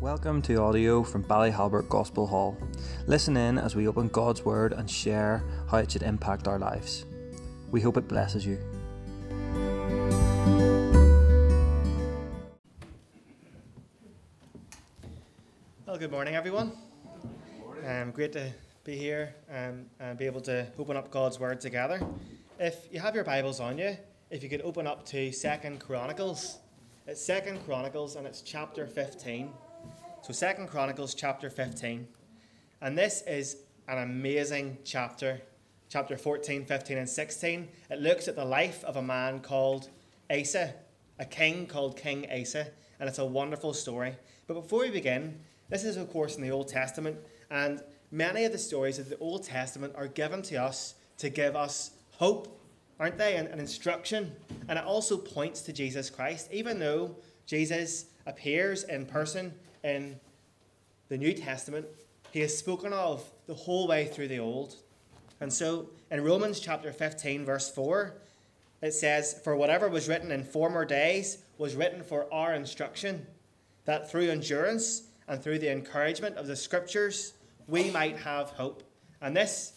Welcome to audio from Ballyhalbert Gospel Hall. Listen in as we open God's Word and share how it should impact our lives. We hope it blesses you. Well, good morning, everyone. Um, great to be here um, and be able to open up God's Word together. If you have your Bibles on you, if you could open up to Second Chronicles. It's Second Chronicles and it's chapter 15. So Second Chronicles chapter 15. And this is an amazing chapter. Chapter 14, 15, and 16. It looks at the life of a man called Asa, a king called King Asa, and it's a wonderful story. But before we begin, this is, of course, in the Old Testament, and many of the stories of the Old Testament are given to us to give us hope, aren't they? And, and instruction. And it also points to Jesus Christ, even though Jesus appears in person in the New Testament, he is spoken of the whole way through the Old. And so in Romans chapter 15, verse 4, it says, For whatever was written in former days was written for our instruction, that through endurance and through the encouragement of the scriptures we might have hope. And this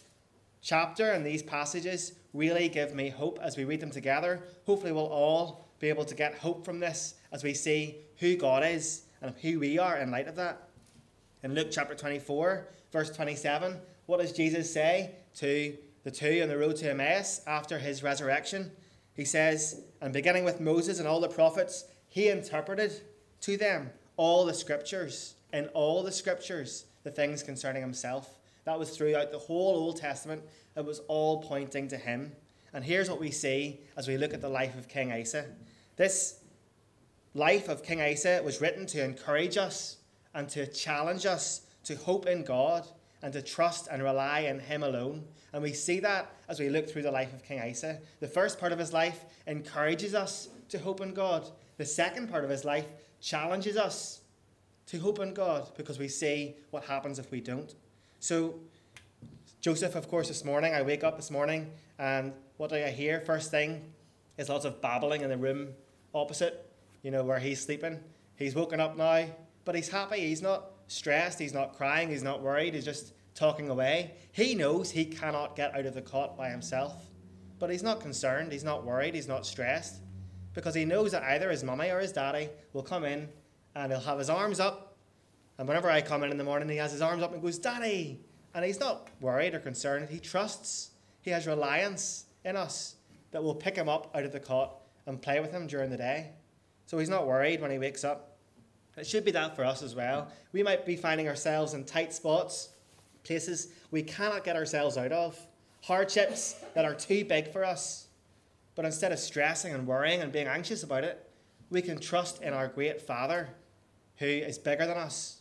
chapter and these passages really give me hope as we read them together. Hopefully, we'll all be able to get hope from this as we see who God is and who we are in light of that. In Luke chapter 24, verse 27, what does Jesus say to the two on the road to Emmaus after his resurrection? He says, And beginning with Moses and all the prophets, he interpreted to them all the scriptures, in all the scriptures, the things concerning himself. That was throughout the whole Old Testament. It was all pointing to him. And here's what we see as we look at the life of King Asa. This life of King Asa was written to encourage us and to challenge us to hope in God and to trust and rely in Him alone. And we see that as we look through the life of King Asa. The first part of his life encourages us to hope in God, the second part of his life challenges us to hope in God because we see what happens if we don't. So, Joseph, of course, this morning, I wake up this morning and what do I hear? First thing is lots of babbling in the room opposite you know, where he's sleeping. He's woken up now, but he's happy. He's not stressed. He's not crying. He's not worried. He's just talking away. He knows he cannot get out of the cot by himself, but he's not concerned. He's not worried. He's not stressed because he knows that either his mummy or his daddy will come in and he'll have his arms up. And whenever I come in in the morning, he has his arms up and goes, Daddy! And he's not worried or concerned. He trusts. He has reliance in us that we'll pick him up out of the cot and play with him during the day. So he's not worried when he wakes up. It should be that for us as well. We might be finding ourselves in tight spots, places we cannot get ourselves out of, hardships that are too big for us. But instead of stressing and worrying and being anxious about it, we can trust in our great Father who is bigger than us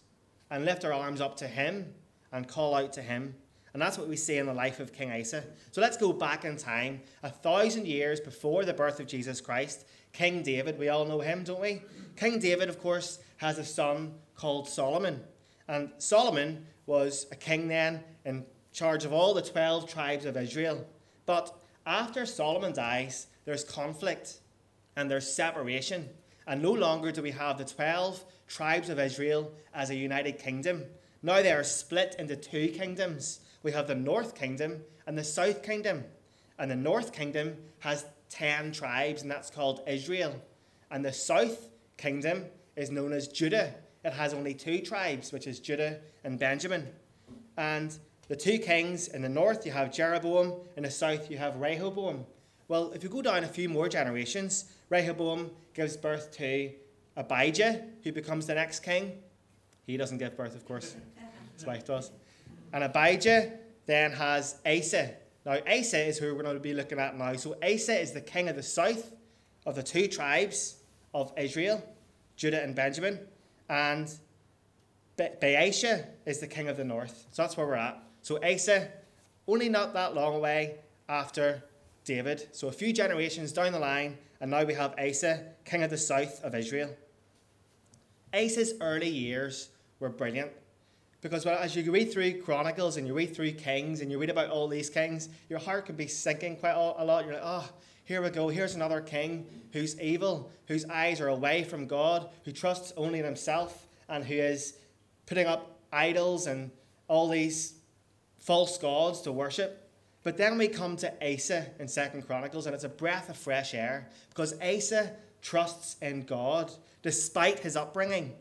and lift our arms up to Him and call out to Him. And that's what we see in the life of King Asa. So let's go back in time, a thousand years before the birth of Jesus Christ. King David, we all know him, don't we? King David, of course, has a son called Solomon. And Solomon was a king then in charge of all the 12 tribes of Israel. But after Solomon dies, there's conflict and there's separation. And no longer do we have the 12 tribes of Israel as a united kingdom. Now they are split into two kingdoms. We have the north kingdom and the south kingdom. And the north kingdom has 10 tribes, and that's called Israel. And the south kingdom is known as Judah. It has only two tribes, which is Judah and Benjamin. And the two kings in the north, you have Jeroboam, in the south, you have Rehoboam. Well, if you go down a few more generations, Rehoboam gives birth to Abijah, who becomes the next king. He doesn't give birth, of course, his wife does. And Abijah then has Asa, now, Asa is who we're going to be looking at now. So, Asa is the king of the south of the two tribes of Israel, Judah and Benjamin. And Baasha is the king of the north. So, that's where we're at. So, Asa, only not that long away after David. So, a few generations down the line, and now we have Asa, king of the south of Israel. Asa's early years were brilliant. Because as you read through Chronicles and you read through Kings and you read about all these kings, your heart can be sinking quite a lot. You're like, oh, here we go. Here's another king who's evil, whose eyes are away from God, who trusts only in himself and who is putting up idols and all these false gods to worship. But then we come to Asa in Second Chronicles, and it's a breath of fresh air because Asa trusts in God despite his upbringing.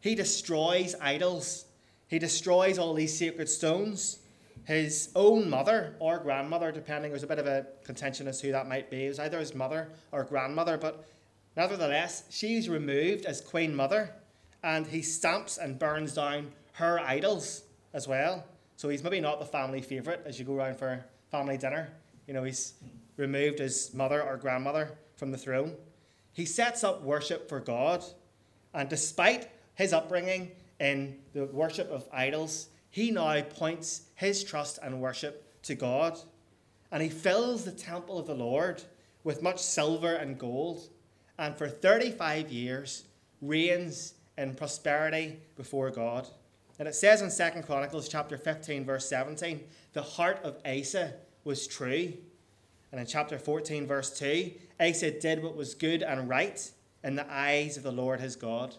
He destroys idols, he destroys all these sacred stones. His own mother or grandmother, depending, there's a bit of a contention as to who that might be. It was either his mother or grandmother, but nevertheless, she's removed as queen mother, and he stamps and burns down her idols as well. So he's maybe not the family favourite as you go around for family dinner. You know, he's removed his mother or grandmother from the throne. He sets up worship for God, and despite his upbringing in the worship of idols, he now points his trust and worship to God. And he fills the temple of the Lord with much silver and gold, and for 35 years reigns in prosperity before God. And it says in 2 Chronicles chapter 15, verse 17, the heart of Asa was true. And in chapter 14, verse 2, Asa did what was good and right in the eyes of the Lord his God.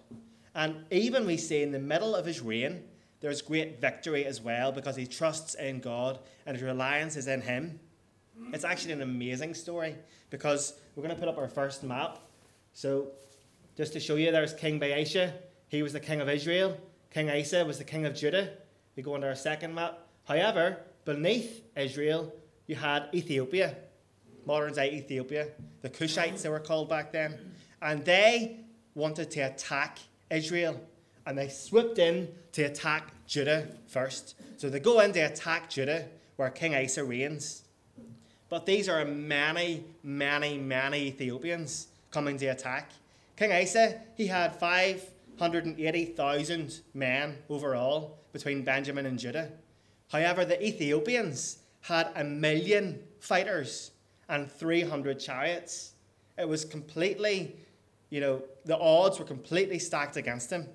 And even we see in the middle of his reign, there's great victory as well because he trusts in God and his reliance is in him. It's actually an amazing story because we're going to put up our first map. So, just to show you, there's King Baasha. He was the king of Israel. King Asa was the king of Judah. We go on to our second map. However, beneath Israel, you had Ethiopia, modern day Ethiopia. The Cushites, they were called back then. And they wanted to attack Israel. And they swooped in to attack Judah first. So they go in to attack Judah, where King Asa reigns. But these are many, many, many Ethiopians coming to attack. King Asa, he had 580,000 men overall between Benjamin and Judah. However, the Ethiopians had a million fighters and 300 chariots. It was completely, you know, the odds were completely stacked against him.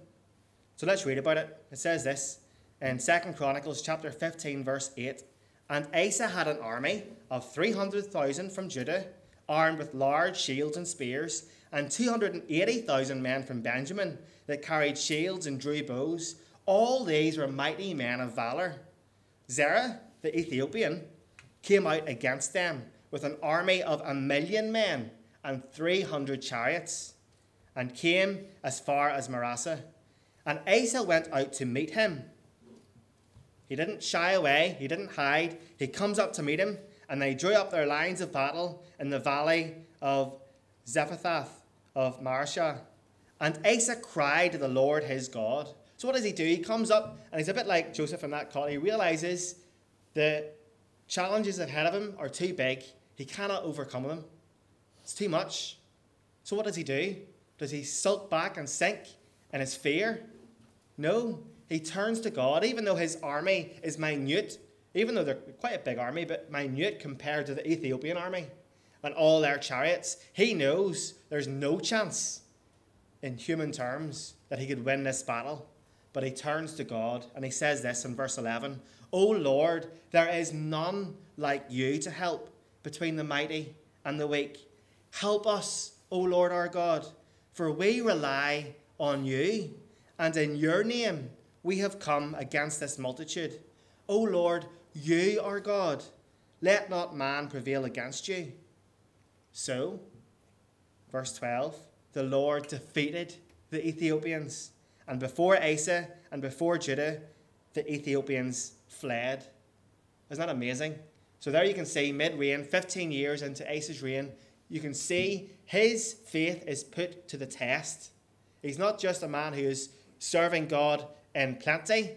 So let's read about it. It says this in Second Chronicles chapter 15, verse 8. And Asa had an army of 300,000 from Judah, armed with large shields and spears, and 280,000 men from Benjamin that carried shields and drew bows. All these were mighty men of valor. Zerah, the Ethiopian, came out against them with an army of a million men and 300 chariots, and came as far as Mareshah. And Asa went out to meet him. He didn't shy away, he didn't hide. He comes up to meet him, and they drew up their lines of battle in the valley of Zephathah of Mareshah. And Asa cried to the Lord his God. So what does he do? He comes up, and he's a bit like Joseph in that call. He realizes the challenges ahead of him are too big. He cannot overcome them. It's too much. So what does he do? Does he sulk back and sink in his fear? No, he turns to God, even though his army is minute, even though they're quite a big army, but minute compared to the Ethiopian army and all their chariots. He knows there's no chance in human terms that he could win this battle. But he turns to God and he says this in verse 11 O Lord, there is none like you to help between the mighty and the weak. Help us, O Lord our God, for we rely on you, and in your name we have come against this multitude. O Lord, you are God. Let not man prevail against you. So, verse 12 the Lord defeated the Ethiopians, and before Asa and before Judah, the Ethiopians fled. Isn't that amazing? So, there you can see mid reign, 15 years into Asa's reign, you can see his faith is put to the test. He's not just a man who is serving God in plenty.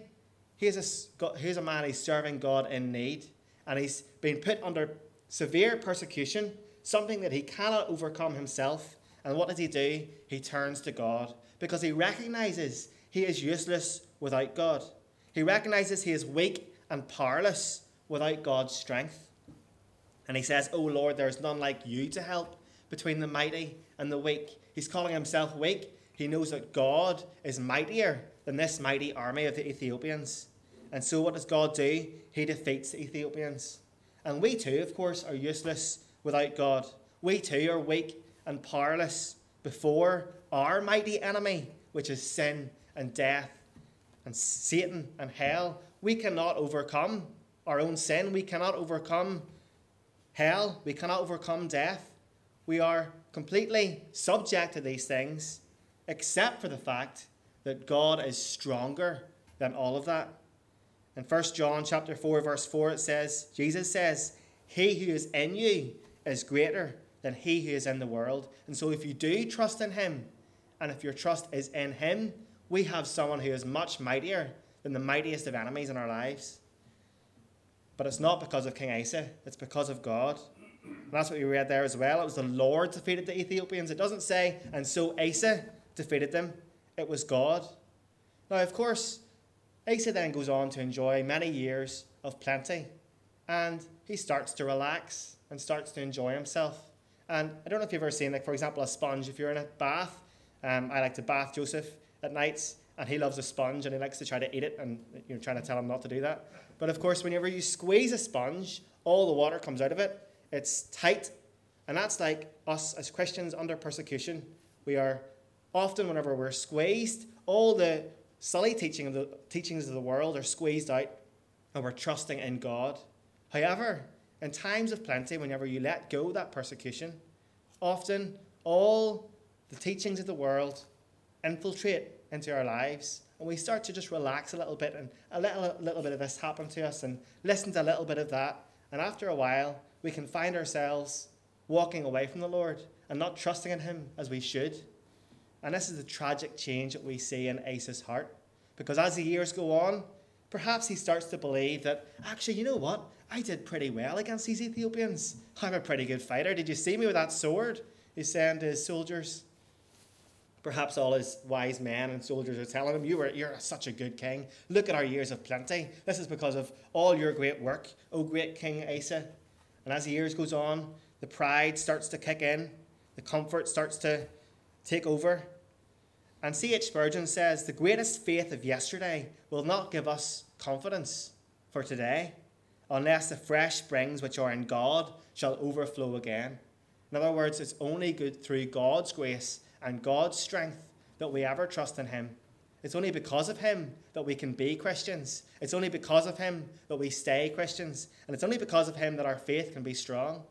He's a, he's a man who's serving God in need. And he's been put under severe persecution, something that he cannot overcome himself. And what does he do? He turns to God because he recognizes he is useless without God. He recognizes he is weak and powerless without God's strength. And he says, Oh Lord, there is none like you to help between the mighty and the weak. He's calling himself weak. He knows that God is mightier than this mighty army of the Ethiopians. And so, what does God do? He defeats the Ethiopians. And we too, of course, are useless without God. We too are weak and powerless before our mighty enemy, which is sin and death and Satan and hell. We cannot overcome our own sin. We cannot overcome hell. We cannot overcome death. We are completely subject to these things, except for the fact that God is stronger than all of that. In 1 John chapter 4, verse 4, it says, Jesus says, He who is in you is greater than he who is in the world. And so if you do trust in him, and if your trust is in him, we have someone who is much mightier than the mightiest of enemies in our lives. But it's not because of King Asa, it's because of God. And that's what we read there as well. It was the Lord defeated the Ethiopians. It doesn't say, and so Asa defeated them. It was God. Now, of course, Asa then goes on to enjoy many years of plenty. And he starts to relax and starts to enjoy himself. And I don't know if you've ever seen, like, for example, a sponge. If you're in a bath, um, I like to bath Joseph at nights, and he loves a sponge and he likes to try to eat it, and you're trying to tell him not to do that. But of course, whenever you squeeze a sponge, all the water comes out of it. It's tight, and that's like us as Christians under persecution. We are often, whenever we're squeezed, all the silly teaching of the teachings of the world are squeezed out, and we're trusting in God. However, in times of plenty, whenever you let go that persecution, often all the teachings of the world infiltrate into our lives. And we start to just relax a little bit and a little, little bit of this happen to us and listen to a little bit of that. And after a while, we can find ourselves walking away from the Lord and not trusting in Him as we should. And this is the tragic change that we see in Asa's heart. Because as the years go on, perhaps he starts to believe that, actually, you know what? I did pretty well against these Ethiopians. I'm a pretty good fighter. Did you see me with that sword? He's saying to his soldiers. Perhaps all his wise men and soldiers are telling him, you are, You're such a good king. Look at our years of plenty. This is because of all your great work, O great King Asa. And as the years goes on, the pride starts to kick in, the comfort starts to take over. And C.H. Spurgeon says, The greatest faith of yesterday will not give us confidence for today unless the fresh springs which are in God shall overflow again. In other words, it's only good through God's grace and God's strength that we ever trust in Him. It's only because of Him that we can be Christians. It's only because of Him that we stay Christians. And it's only because of Him that our faith can be strong.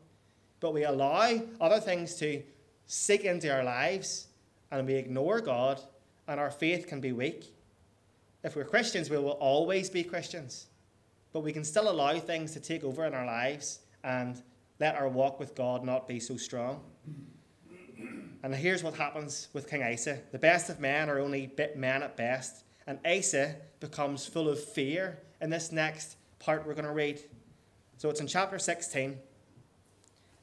But we allow other things to seek into our lives and we ignore God, and our faith can be weak. If we're Christians, we will always be Christians but we can still allow things to take over in our lives and let our walk with God not be so strong. And here's what happens with King Asa the best of men are only men at best, and Asa becomes full of fear in this next part we're going to read. So it's in chapter 16.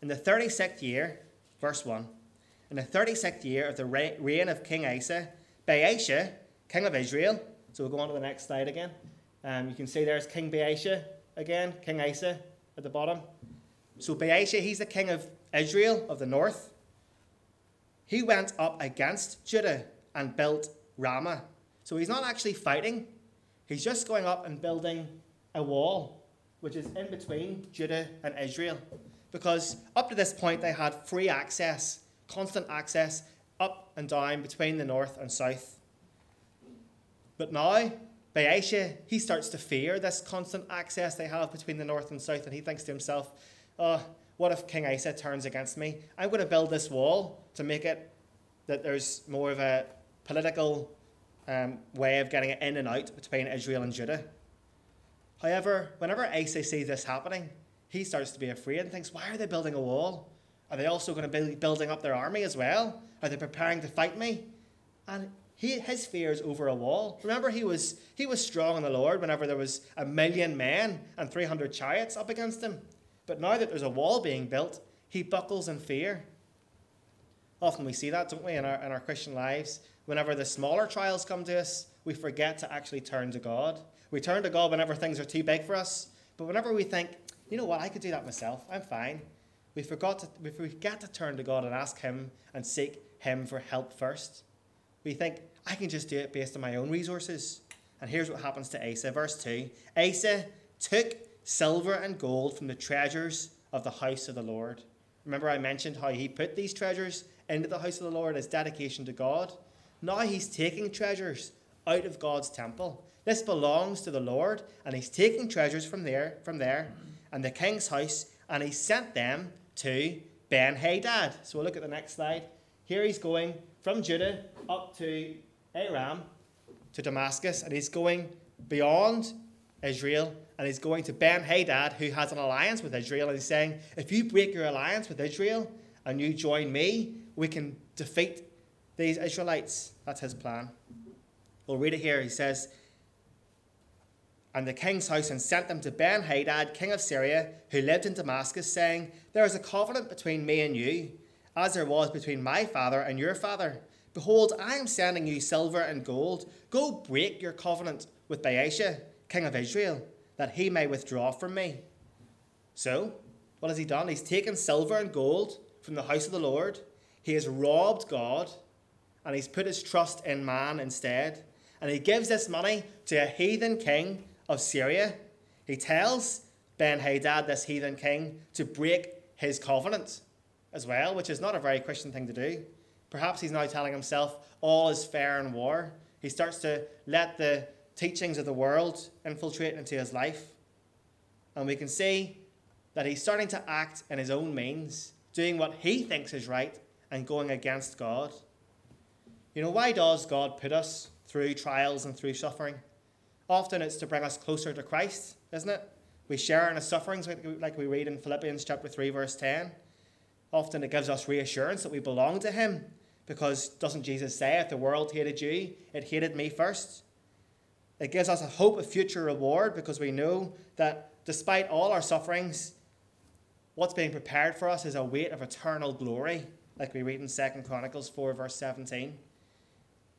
In the 36th year, verse 1, in the 36th year of the reign of King Asa, Baasha, king of Israel, so we'll go on to the next slide again. Um, you can see there's King Baasha again, King Asa at the bottom. So Baasha, he's the king of Israel of the north. He went up against Judah and built Ramah. So he's not actually fighting. He's just going up and building a wall, which is in between Judah and Israel. Because up to this point, they had free access, constant access up and down between the north and south. But now Baasha, he starts to fear this constant access they have between the north and south, and he thinks to himself, oh, what if King Asa turns against me? I'm going to build this wall to make it that there's more of a political um, way of getting it in and out between Israel and Judah. However, whenever Asa sees this happening, he starts to be afraid and thinks, why are they building a wall? Are they also going to be building up their army as well? Are they preparing to fight me? And he, his fears over a wall. Remember, he was, he was strong in the Lord whenever there was a million men and 300 chariots up against him. But now that there's a wall being built, he buckles in fear. Often we see that, don't we, in our, in our Christian lives? Whenever the smaller trials come to us, we forget to actually turn to God. We turn to God whenever things are too big for us. But whenever we think, you know what, I could do that myself, I'm fine, we, forgot to, we forget to turn to God and ask Him and seek Him for help first. We think, I can just do it based on my own resources. And here's what happens to Asa, verse 2 Asa took silver and gold from the treasures of the house of the Lord. Remember, I mentioned how he put these treasures into the house of the Lord as dedication to God. Now he's taking treasures out of God's temple. This belongs to the Lord, and he's taking treasures from there, from there, and the king's house, and he sent them to Ben Hadad. So we'll look at the next slide. Here he's going from Judah up to Aram, to Damascus, and he's going beyond Israel, and he's going to Ben Hadad, who has an alliance with Israel, and he's saying, If you break your alliance with Israel and you join me, we can defeat these Israelites. That's his plan. We'll read it here. He says, And the king's house and sent them to Ben Hadad, king of Syria, who lived in Damascus, saying, There is a covenant between me and you, as there was between my father and your father. Behold, I am sending you silver and gold. Go break your covenant with Baasha, king of Israel, that he may withdraw from me. So, what has he done? He's taken silver and gold from the house of the Lord. He has robbed God, and he's put his trust in man instead. And he gives this money to a heathen king of Syria. He tells Ben Hadad, this heathen king, to break his covenant as well, which is not a very Christian thing to do. Perhaps he's now telling himself all is fair in war. He starts to let the teachings of the world infiltrate into his life. And we can see that he's starting to act in his own means, doing what he thinks is right and going against God. You know, why does God put us through trials and through suffering? Often it's to bring us closer to Christ, isn't it? We share in his sufferings, like we read in Philippians chapter 3, verse 10. Often it gives us reassurance that we belong to him because doesn't Jesus say, if the world hated you, it hated me first? It gives us a hope of future reward because we know that despite all our sufferings, what's being prepared for us is a weight of eternal glory, like we read in 2 Chronicles 4, verse 17.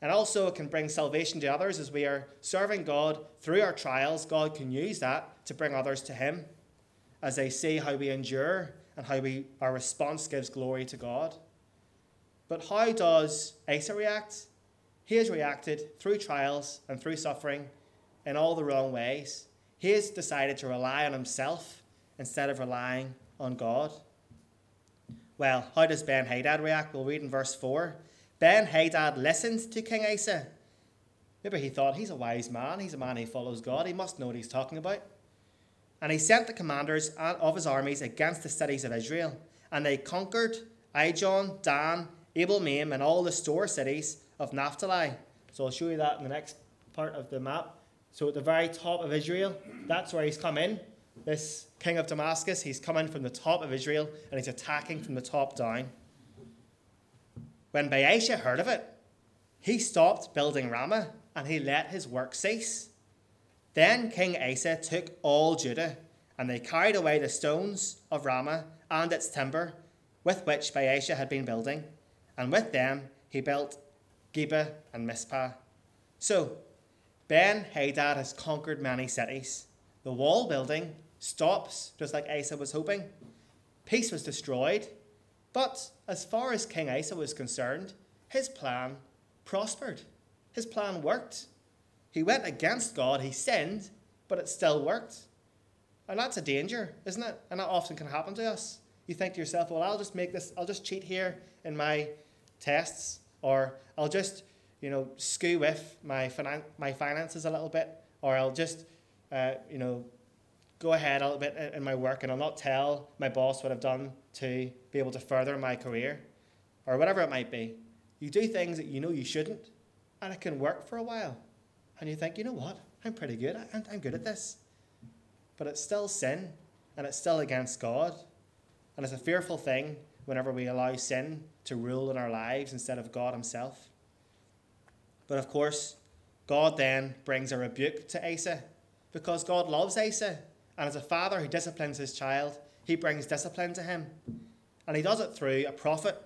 And also, it can bring salvation to others as we are serving God through our trials. God can use that to bring others to Him as they see how we endure and how we, our response gives glory to God. But how does Asa react? He has reacted through trials and through suffering in all the wrong ways. He has decided to rely on himself instead of relying on God. Well, how does Ben Hadad react? We'll read in verse 4. Ben Hadad listened to King Asa. Maybe he thought he's a wise man, he's a man who follows God, he must know what he's talking about. And he sent the commanders of his armies against the cities of Israel, and they conquered Ijon, Dan, Abel Maim, and all the store cities of Naphtali. So I'll show you that in the next part of the map. So at the very top of Israel, that's where he's come in. This king of Damascus, he's coming from the top of Israel and he's attacking from the top down. When Baasha heard of it, he stopped building Ramah and he let his work cease. Then King Asa took all Judah, and they carried away the stones of Ramah and its timber with which Baasha had been building, and with them he built Geba and Mizpah. So, Ben Hadad has conquered many cities. The wall building stops, just like Asa was hoping. Peace was destroyed, but as far as King Asa was concerned, his plan prospered. His plan worked. He went against God, he sinned, but it still worked. And that's a danger, isn't it? And that often can happen to us. You think to yourself, well, I'll just make this, I'll just cheat here in my tests, or I'll just, you know, skew with my, finan- my finances a little bit, or I'll just, uh, you know, go ahead a little bit in my work and I'll not tell my boss what I've done to be able to further my career, or whatever it might be. You do things that you know you shouldn't, and it can work for a while and you think, you know what, I'm pretty good, I'm, I'm good at this. But it's still sin, and it's still against God. And it's a fearful thing whenever we allow sin to rule in our lives instead of God Himself. But of course, God then brings a rebuke to Asa because God loves Asa. And as a father who disciplines his child, he brings discipline to him. And he does it through a prophet.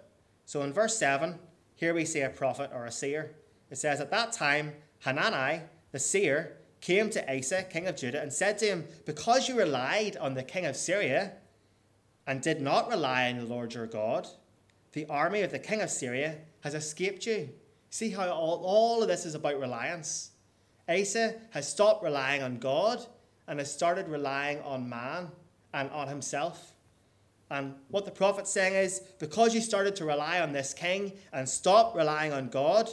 So in verse 7, here we see a prophet or a seer. It says, At that time, Hanani, the seer, came to Asa, king of Judah, and said to him, Because you relied on the king of Syria and did not rely on the Lord your God, the army of the king of Syria has escaped you. See how all, all of this is about reliance. Asa has stopped relying on God and has started relying on man and on himself. And what the prophet's saying is because you started to rely on this king and stop relying on God,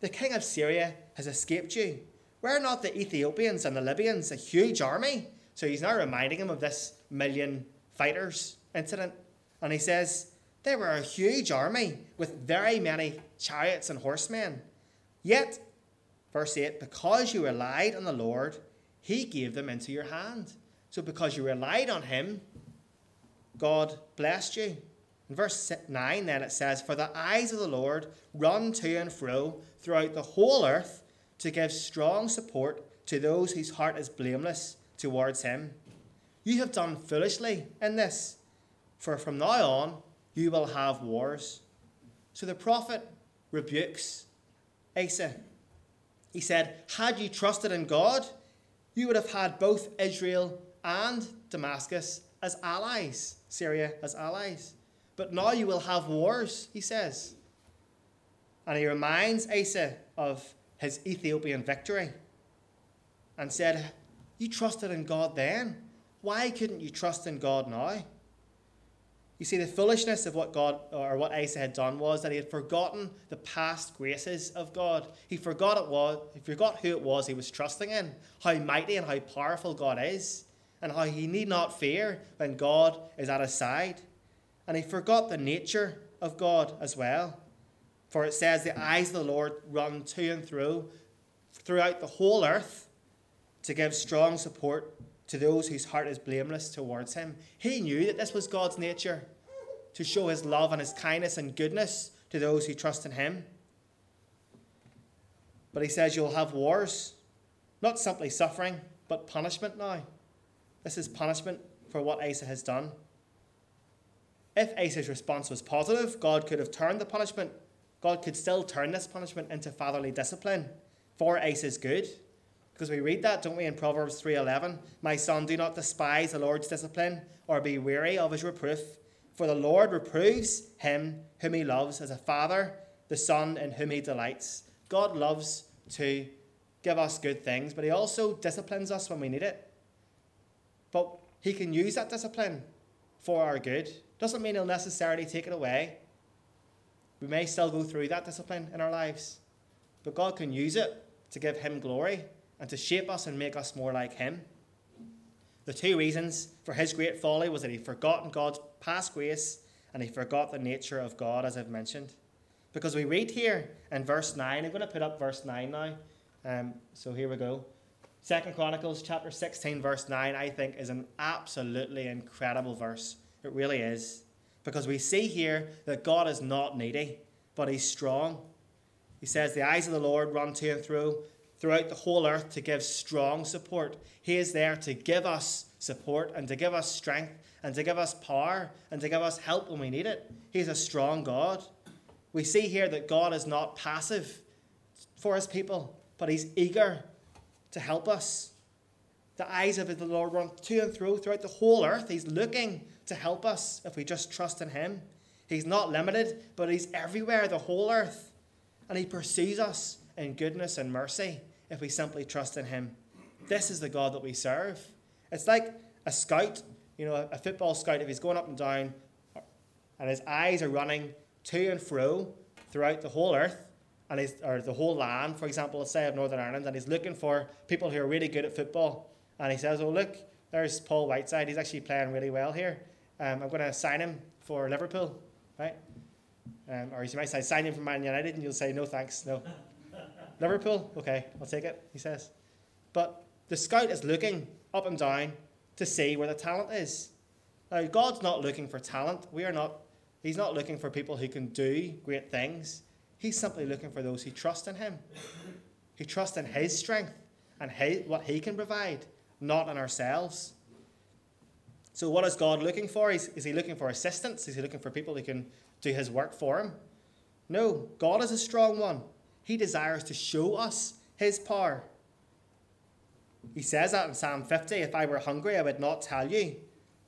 The king of Syria has escaped you. Were not the Ethiopians and the Libyans a huge army? So he's now reminding him of this million fighters incident. And he says, They were a huge army with very many chariots and horsemen. Yet, verse 8, because you relied on the Lord, he gave them into your hand. So because you relied on him, God blessed you. In verse 9, then it says, For the eyes of the Lord run to and fro throughout the whole earth to give strong support to those whose heart is blameless towards him. You have done foolishly in this, for from now on you will have wars. So the prophet rebukes Asa. He said, Had you trusted in God, you would have had both Israel and Damascus as allies, Syria as allies. But now you will have wars, he says. And he reminds Asa of his Ethiopian victory and said, You trusted in God then. Why couldn't you trust in God now? You see, the foolishness of what God or what Asa had done was that he had forgotten the past graces of God. He forgot it was he forgot who it was he was trusting in, how mighty and how powerful God is, and how he need not fear when God is at his side. And he forgot the nature of God as well. For it says, The eyes of the Lord run to and through throughout the whole earth to give strong support to those whose heart is blameless towards him. He knew that this was God's nature to show his love and his kindness and goodness to those who trust in him. But he says you'll have wars, not simply suffering, but punishment now. This is punishment for what Asa has done. If Asa's response was positive, God could have turned the punishment. God could still turn this punishment into fatherly discipline for Asa's good. Because we read that, don't we, in Proverbs 3.11? My son, do not despise the Lord's discipline or be weary of his reproof. For the Lord reproves him whom he loves as a father, the son in whom he delights. God loves to give us good things, but he also disciplines us when we need it. But he can use that discipline for our good. Doesn't mean he'll necessarily take it away. We may still go through that discipline in our lives, but God can use it to give him glory and to shape us and make us more like him. The two reasons for his great folly was that he forgotten God's past grace and he forgot the nature of God, as I've mentioned. Because we read here in verse 9, I'm going to put up verse 9 now. Um, so here we go. Second Chronicles chapter 16, verse 9, I think is an absolutely incredible verse. It really is. Because we see here that God is not needy, but he's strong. He says, The eyes of the Lord run to and through throughout the whole earth to give strong support. He is there to give us support and to give us strength and to give us power and to give us help when we need it. He's a strong God. We see here that God is not passive for his people, but he's eager to help us. The eyes of the Lord run to and through throughout the whole earth. He's looking to help us if we just trust in him. He's not limited, but he's everywhere, the whole earth. And he pursues us in goodness and mercy if we simply trust in Him. This is the God that we serve. It's like a scout, you know, a football scout, if he's going up and down and his eyes are running to and fro throughout the whole earth, and he's, or the whole land, for example, let's say of Northern Ireland, and he's looking for people who are really good at football. And he says, Oh, look, there's Paul Whiteside. He's actually playing really well here. Um, I'm going to sign him for Liverpool, right? Um, or you might say, sign him for Man United, and you'll say, No, thanks, no. Liverpool? Okay, I'll take it, he says. But the scout is looking up and down to see where the talent is. Now, God's not looking for talent. We are not, He's not looking for people who can do great things. He's simply looking for those who trust in Him. Who trust in His strength and his, what He can provide, not in ourselves. So, what is God looking for? Is, is He looking for assistance? Is He looking for people who can do His work for Him? No, God is a strong one. He desires to show us his power. He says that in Psalm 50 If I were hungry, I would not tell you,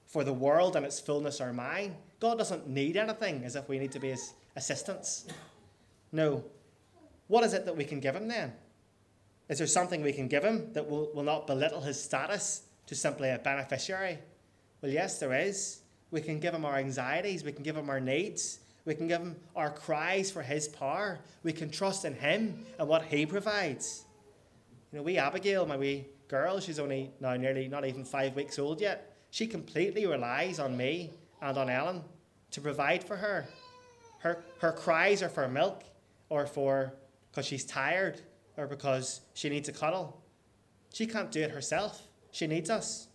for the world and its fullness are mine. God doesn't need anything as if we need to be his assistants. No. What is it that we can give him then? Is there something we can give him that will, will not belittle his status to simply a beneficiary? Well, yes, there is. We can give him our anxieties, we can give him our needs, We can give him our cries for his power. We can trust in him and what he provides. You know, we Abigail, my wee girl, she's only now nearly not even five weeks old yet. She completely relies on me and on Ellen to provide for her. Her, her cries are for milk or for because she's tired or because she needs a cuddle. She can't do it herself. She needs us.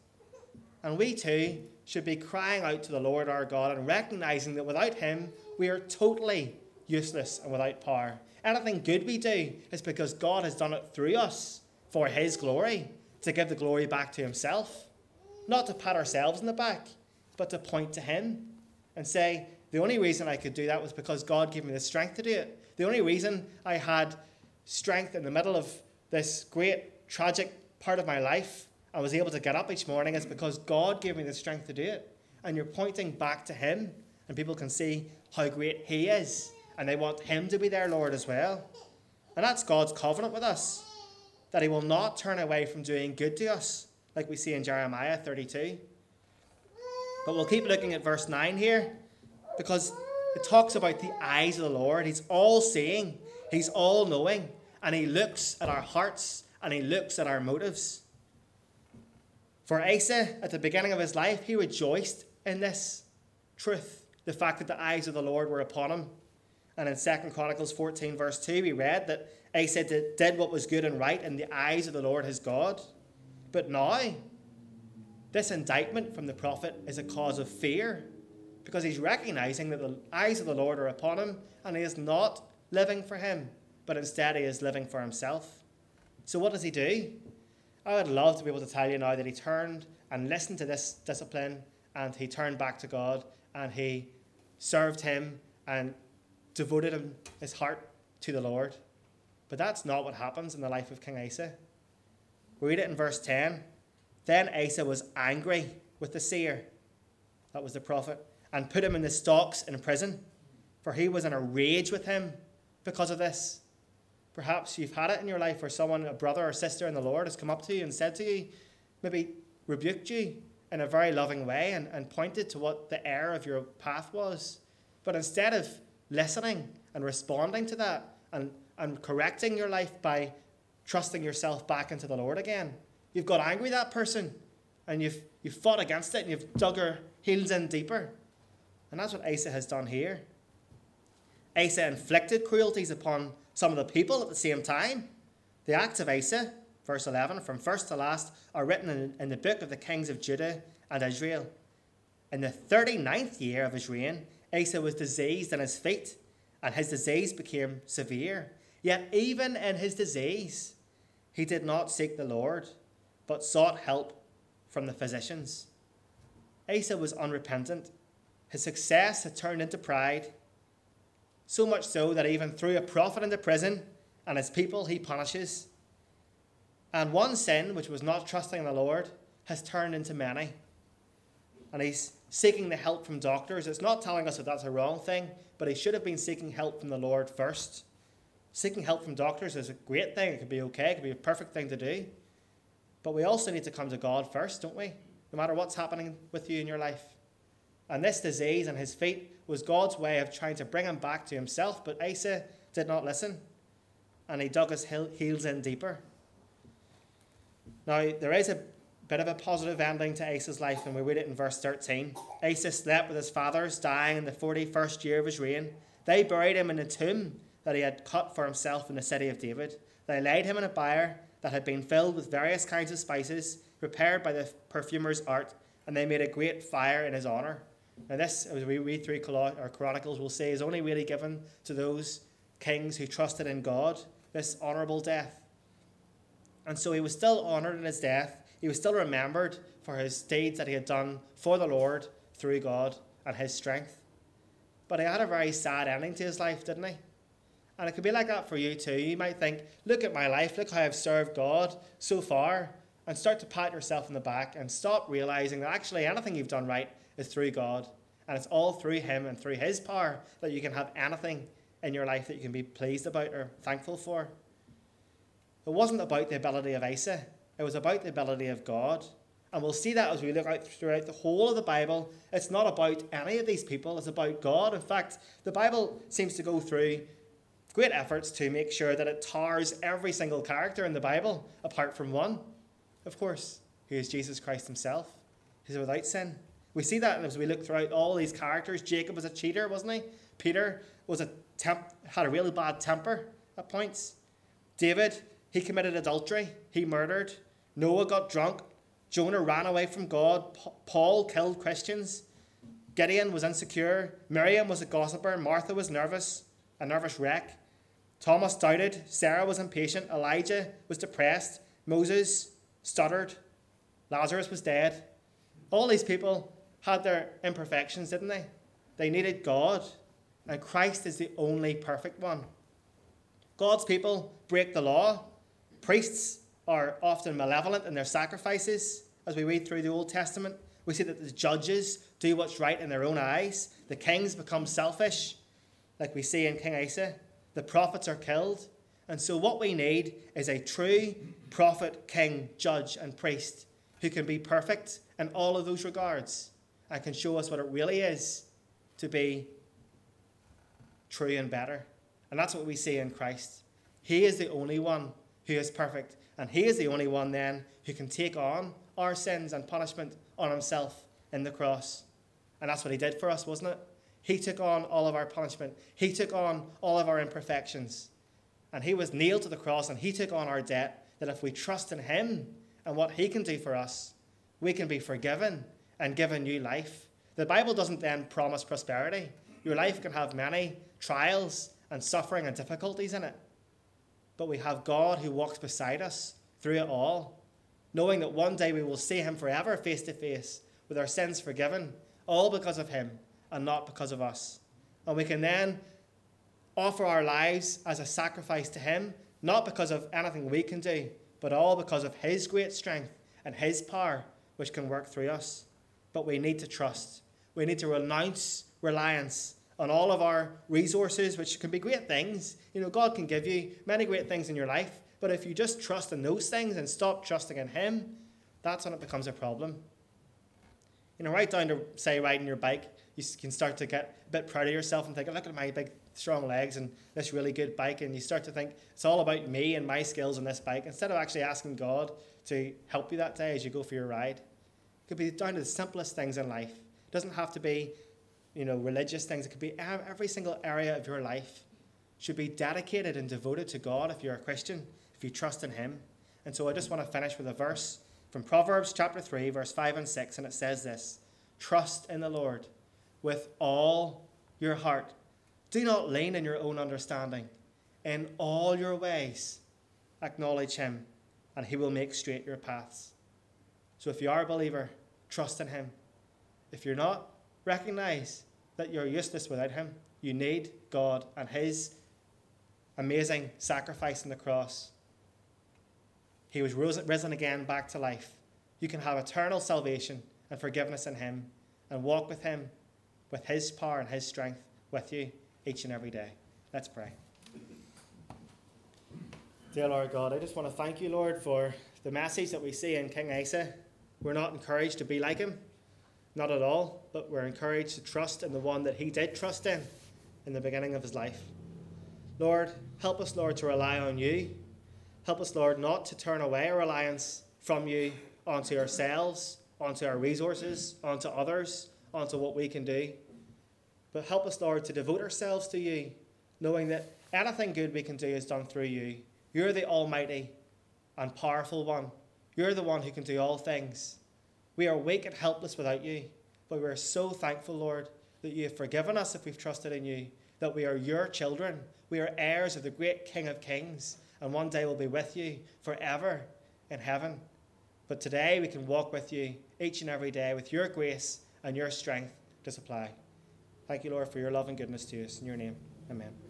And we too should be crying out to the Lord our God and recognizing that without Him, we are totally useless and without power. Anything good we do is because God has done it through us for His glory, to give the glory back to Himself. Not to pat ourselves in the back, but to point to Him and say, the only reason I could do that was because God gave me the strength to do it. The only reason I had strength in the middle of this great, tragic part of my life I was able to get up each morning is because God gave me the strength to do it. And you're pointing back to Him, and people can see how great He is, and they want Him to be their Lord as well. And that's God's covenant with us, that He will not turn away from doing good to us, like we see in Jeremiah 32. But we'll keep looking at verse 9 here, because it talks about the eyes of the Lord. He's all seeing, He's all knowing, and He looks at our hearts and He looks at our motives. For Asa, at the beginning of his life, he rejoiced in this truth, the fact that the eyes of the Lord were upon him. And in 2 Chronicles 14, verse 2, we read that Asa did what was good and right in the eyes of the Lord his God. But now, this indictment from the prophet is a cause of fear because he's recognizing that the eyes of the Lord are upon him and he is not living for him, but instead he is living for himself. So, what does he do? I would love to be able to tell you now that he turned and listened to this discipline and he turned back to God and he served him and devoted him, his heart to the Lord. But that's not what happens in the life of King Asa. Read it in verse 10. Then Asa was angry with the seer, that was the prophet, and put him in the stocks in prison, for he was in a rage with him because of this. Perhaps you've had it in your life where someone, a brother or sister in the Lord, has come up to you and said to you, maybe rebuked you in a very loving way and, and pointed to what the error of your path was. But instead of listening and responding to that and, and correcting your life by trusting yourself back into the Lord again, you've got angry at that person and you've, you've fought against it and you've dug your heels in deeper. And that's what Asa has done here. Asa inflicted cruelties upon some of the people at the same time. The acts of Asa, verse 11, from first to last, are written in, in the book of the kings of Judah and Israel. In the 39th year of his reign, Asa was diseased in his feet, and his disease became severe. Yet, even in his disease, he did not seek the Lord, but sought help from the physicians. Asa was unrepentant. His success had turned into pride, so much so that he even threw a prophet into prison, and his people he punishes. And one sin, which was not trusting in the Lord, has turned into many. And he's seeking the help from doctors. It's not telling us that that's a wrong thing, but he should have been seeking help from the Lord first. Seeking help from doctors is a great thing. It could be okay, it could be a perfect thing to do. But we also need to come to God first, don't we? No matter what's happening with you in your life. And this disease and his feet was God's way of trying to bring him back to himself, but Asa did not listen. And he dug his heels in deeper. Now, there is a bit of a positive ending to Asa's life, and we read it in verse 13. Asa slept with his fathers, dying in the 41st year of his reign. They buried him in a tomb that he had cut for himself in the city of David. They laid him in a bier that had been filled with various kinds of spices, prepared by the perfumer's art, and they made a great fire in his honour. Now, this, as we read through our Chronicles, we'll say is only really given to those kings who trusted in God, this honourable death. And so he was still honoured in his death. He was still remembered for his deeds that he had done for the Lord through God and his strength. But he had a very sad ending to his life, didn't he? And it could be like that for you too. You might think, look at my life, look how I've served God so far, and start to pat yourself in the back and stop realizing that actually anything you've done right is through God. And it's all through Him and through His power that you can have anything in your life that you can be pleased about or thankful for. It wasn't about the ability of Asa, it was about the ability of God. And we'll see that as we look out throughout the whole of the Bible. It's not about any of these people, it's about God. In fact, the Bible seems to go through great efforts to make sure that it tars every single character in the Bible, apart from one, of course, who is Jesus Christ himself. He's without sin. We see that as we look throughout all these characters. Jacob was a cheater, wasn't he? Peter was a temp- had a really bad temper at points. David, he committed adultery, he murdered. Noah got drunk. Jonah ran away from God. Paul killed Christians. Gideon was insecure. Miriam was a gossiper. Martha was nervous, a nervous wreck. Thomas doubted. Sarah was impatient. Elijah was depressed. Moses stuttered. Lazarus was dead. All these people had their imperfections, didn't they? They needed God, and Christ is the only perfect one. God's people break the law. Priests are often malevolent in their sacrifices. As we read through the Old Testament, we see that the judges do what's right in their own eyes. The kings become selfish, like we see in King Asa. The prophets are killed. And so, what we need is a true prophet, king, judge, and priest who can be perfect in all of those regards and can show us what it really is to be true and better. And that's what we see in Christ. He is the only one who is perfect, and He is the only one then who can take on our sins and punishment on Himself in the cross. And that's what He did for us, wasn't it? He took on all of our punishment, He took on all of our imperfections. And He was nailed to the cross, and He took on our debt that if we trust in Him and what He can do for us, we can be forgiven and given new life. The Bible doesn't then promise prosperity. Your life can have many trials and suffering and difficulties in it. But we have God who walks beside us through it all, knowing that one day we will see Him forever face to face with our sins forgiven, all because of Him and not because of us. And we can then offer our lives as a sacrifice to Him, not because of anything we can do, but all because of His great strength and His power, which can work through us. But we need to trust. We need to renounce reliance on all of our resources, which can be great things. You know, God can give you many great things in your life, but if you just trust in those things and stop trusting in Him, that's when it becomes a problem. You know, right down to, say, riding your bike, you can start to get a bit proud of yourself and think, look at my big, strong legs and this really good bike. And you start to think, it's all about me and my skills on this bike, instead of actually asking God to help you that day as you go for your ride. It could be down to the simplest things in life. It doesn't have to be you know, religious things. It could be every single area of your life should be dedicated and devoted to God if you're a Christian, if you trust in Him. And so I just want to finish with a verse from Proverbs chapter 3, verse 5 and 6, and it says this Trust in the Lord with all your heart. Do not lean in your own understanding. In all your ways, acknowledge Him, and He will make straight your paths. So if you are a believer, trust in Him. If you're not, Recognize that you're useless without Him. You need God and His amazing sacrifice on the cross. He was risen again back to life. You can have eternal salvation and forgiveness in Him and walk with Him with His power and His strength with you each and every day. Let's pray. Dear Lord God, I just want to thank you, Lord, for the message that we see in King Asa. We're not encouraged to be like him. Not at all, but we're encouraged to trust in the one that he did trust in in the beginning of his life. Lord, help us, Lord, to rely on you. Help us, Lord, not to turn away our reliance from you onto ourselves, onto our resources, onto others, onto what we can do. But help us, Lord, to devote ourselves to you, knowing that anything good we can do is done through you. You're the Almighty and powerful one. You're the one who can do all things. We are weak and helpless without you, but we are so thankful, Lord, that you have forgiven us if we've trusted in you, that we are your children. We are heirs of the great King of Kings, and one day we'll be with you forever in heaven. But today we can walk with you each and every day with your grace and your strength to supply. Thank you, Lord, for your love and goodness to us. In your name, amen.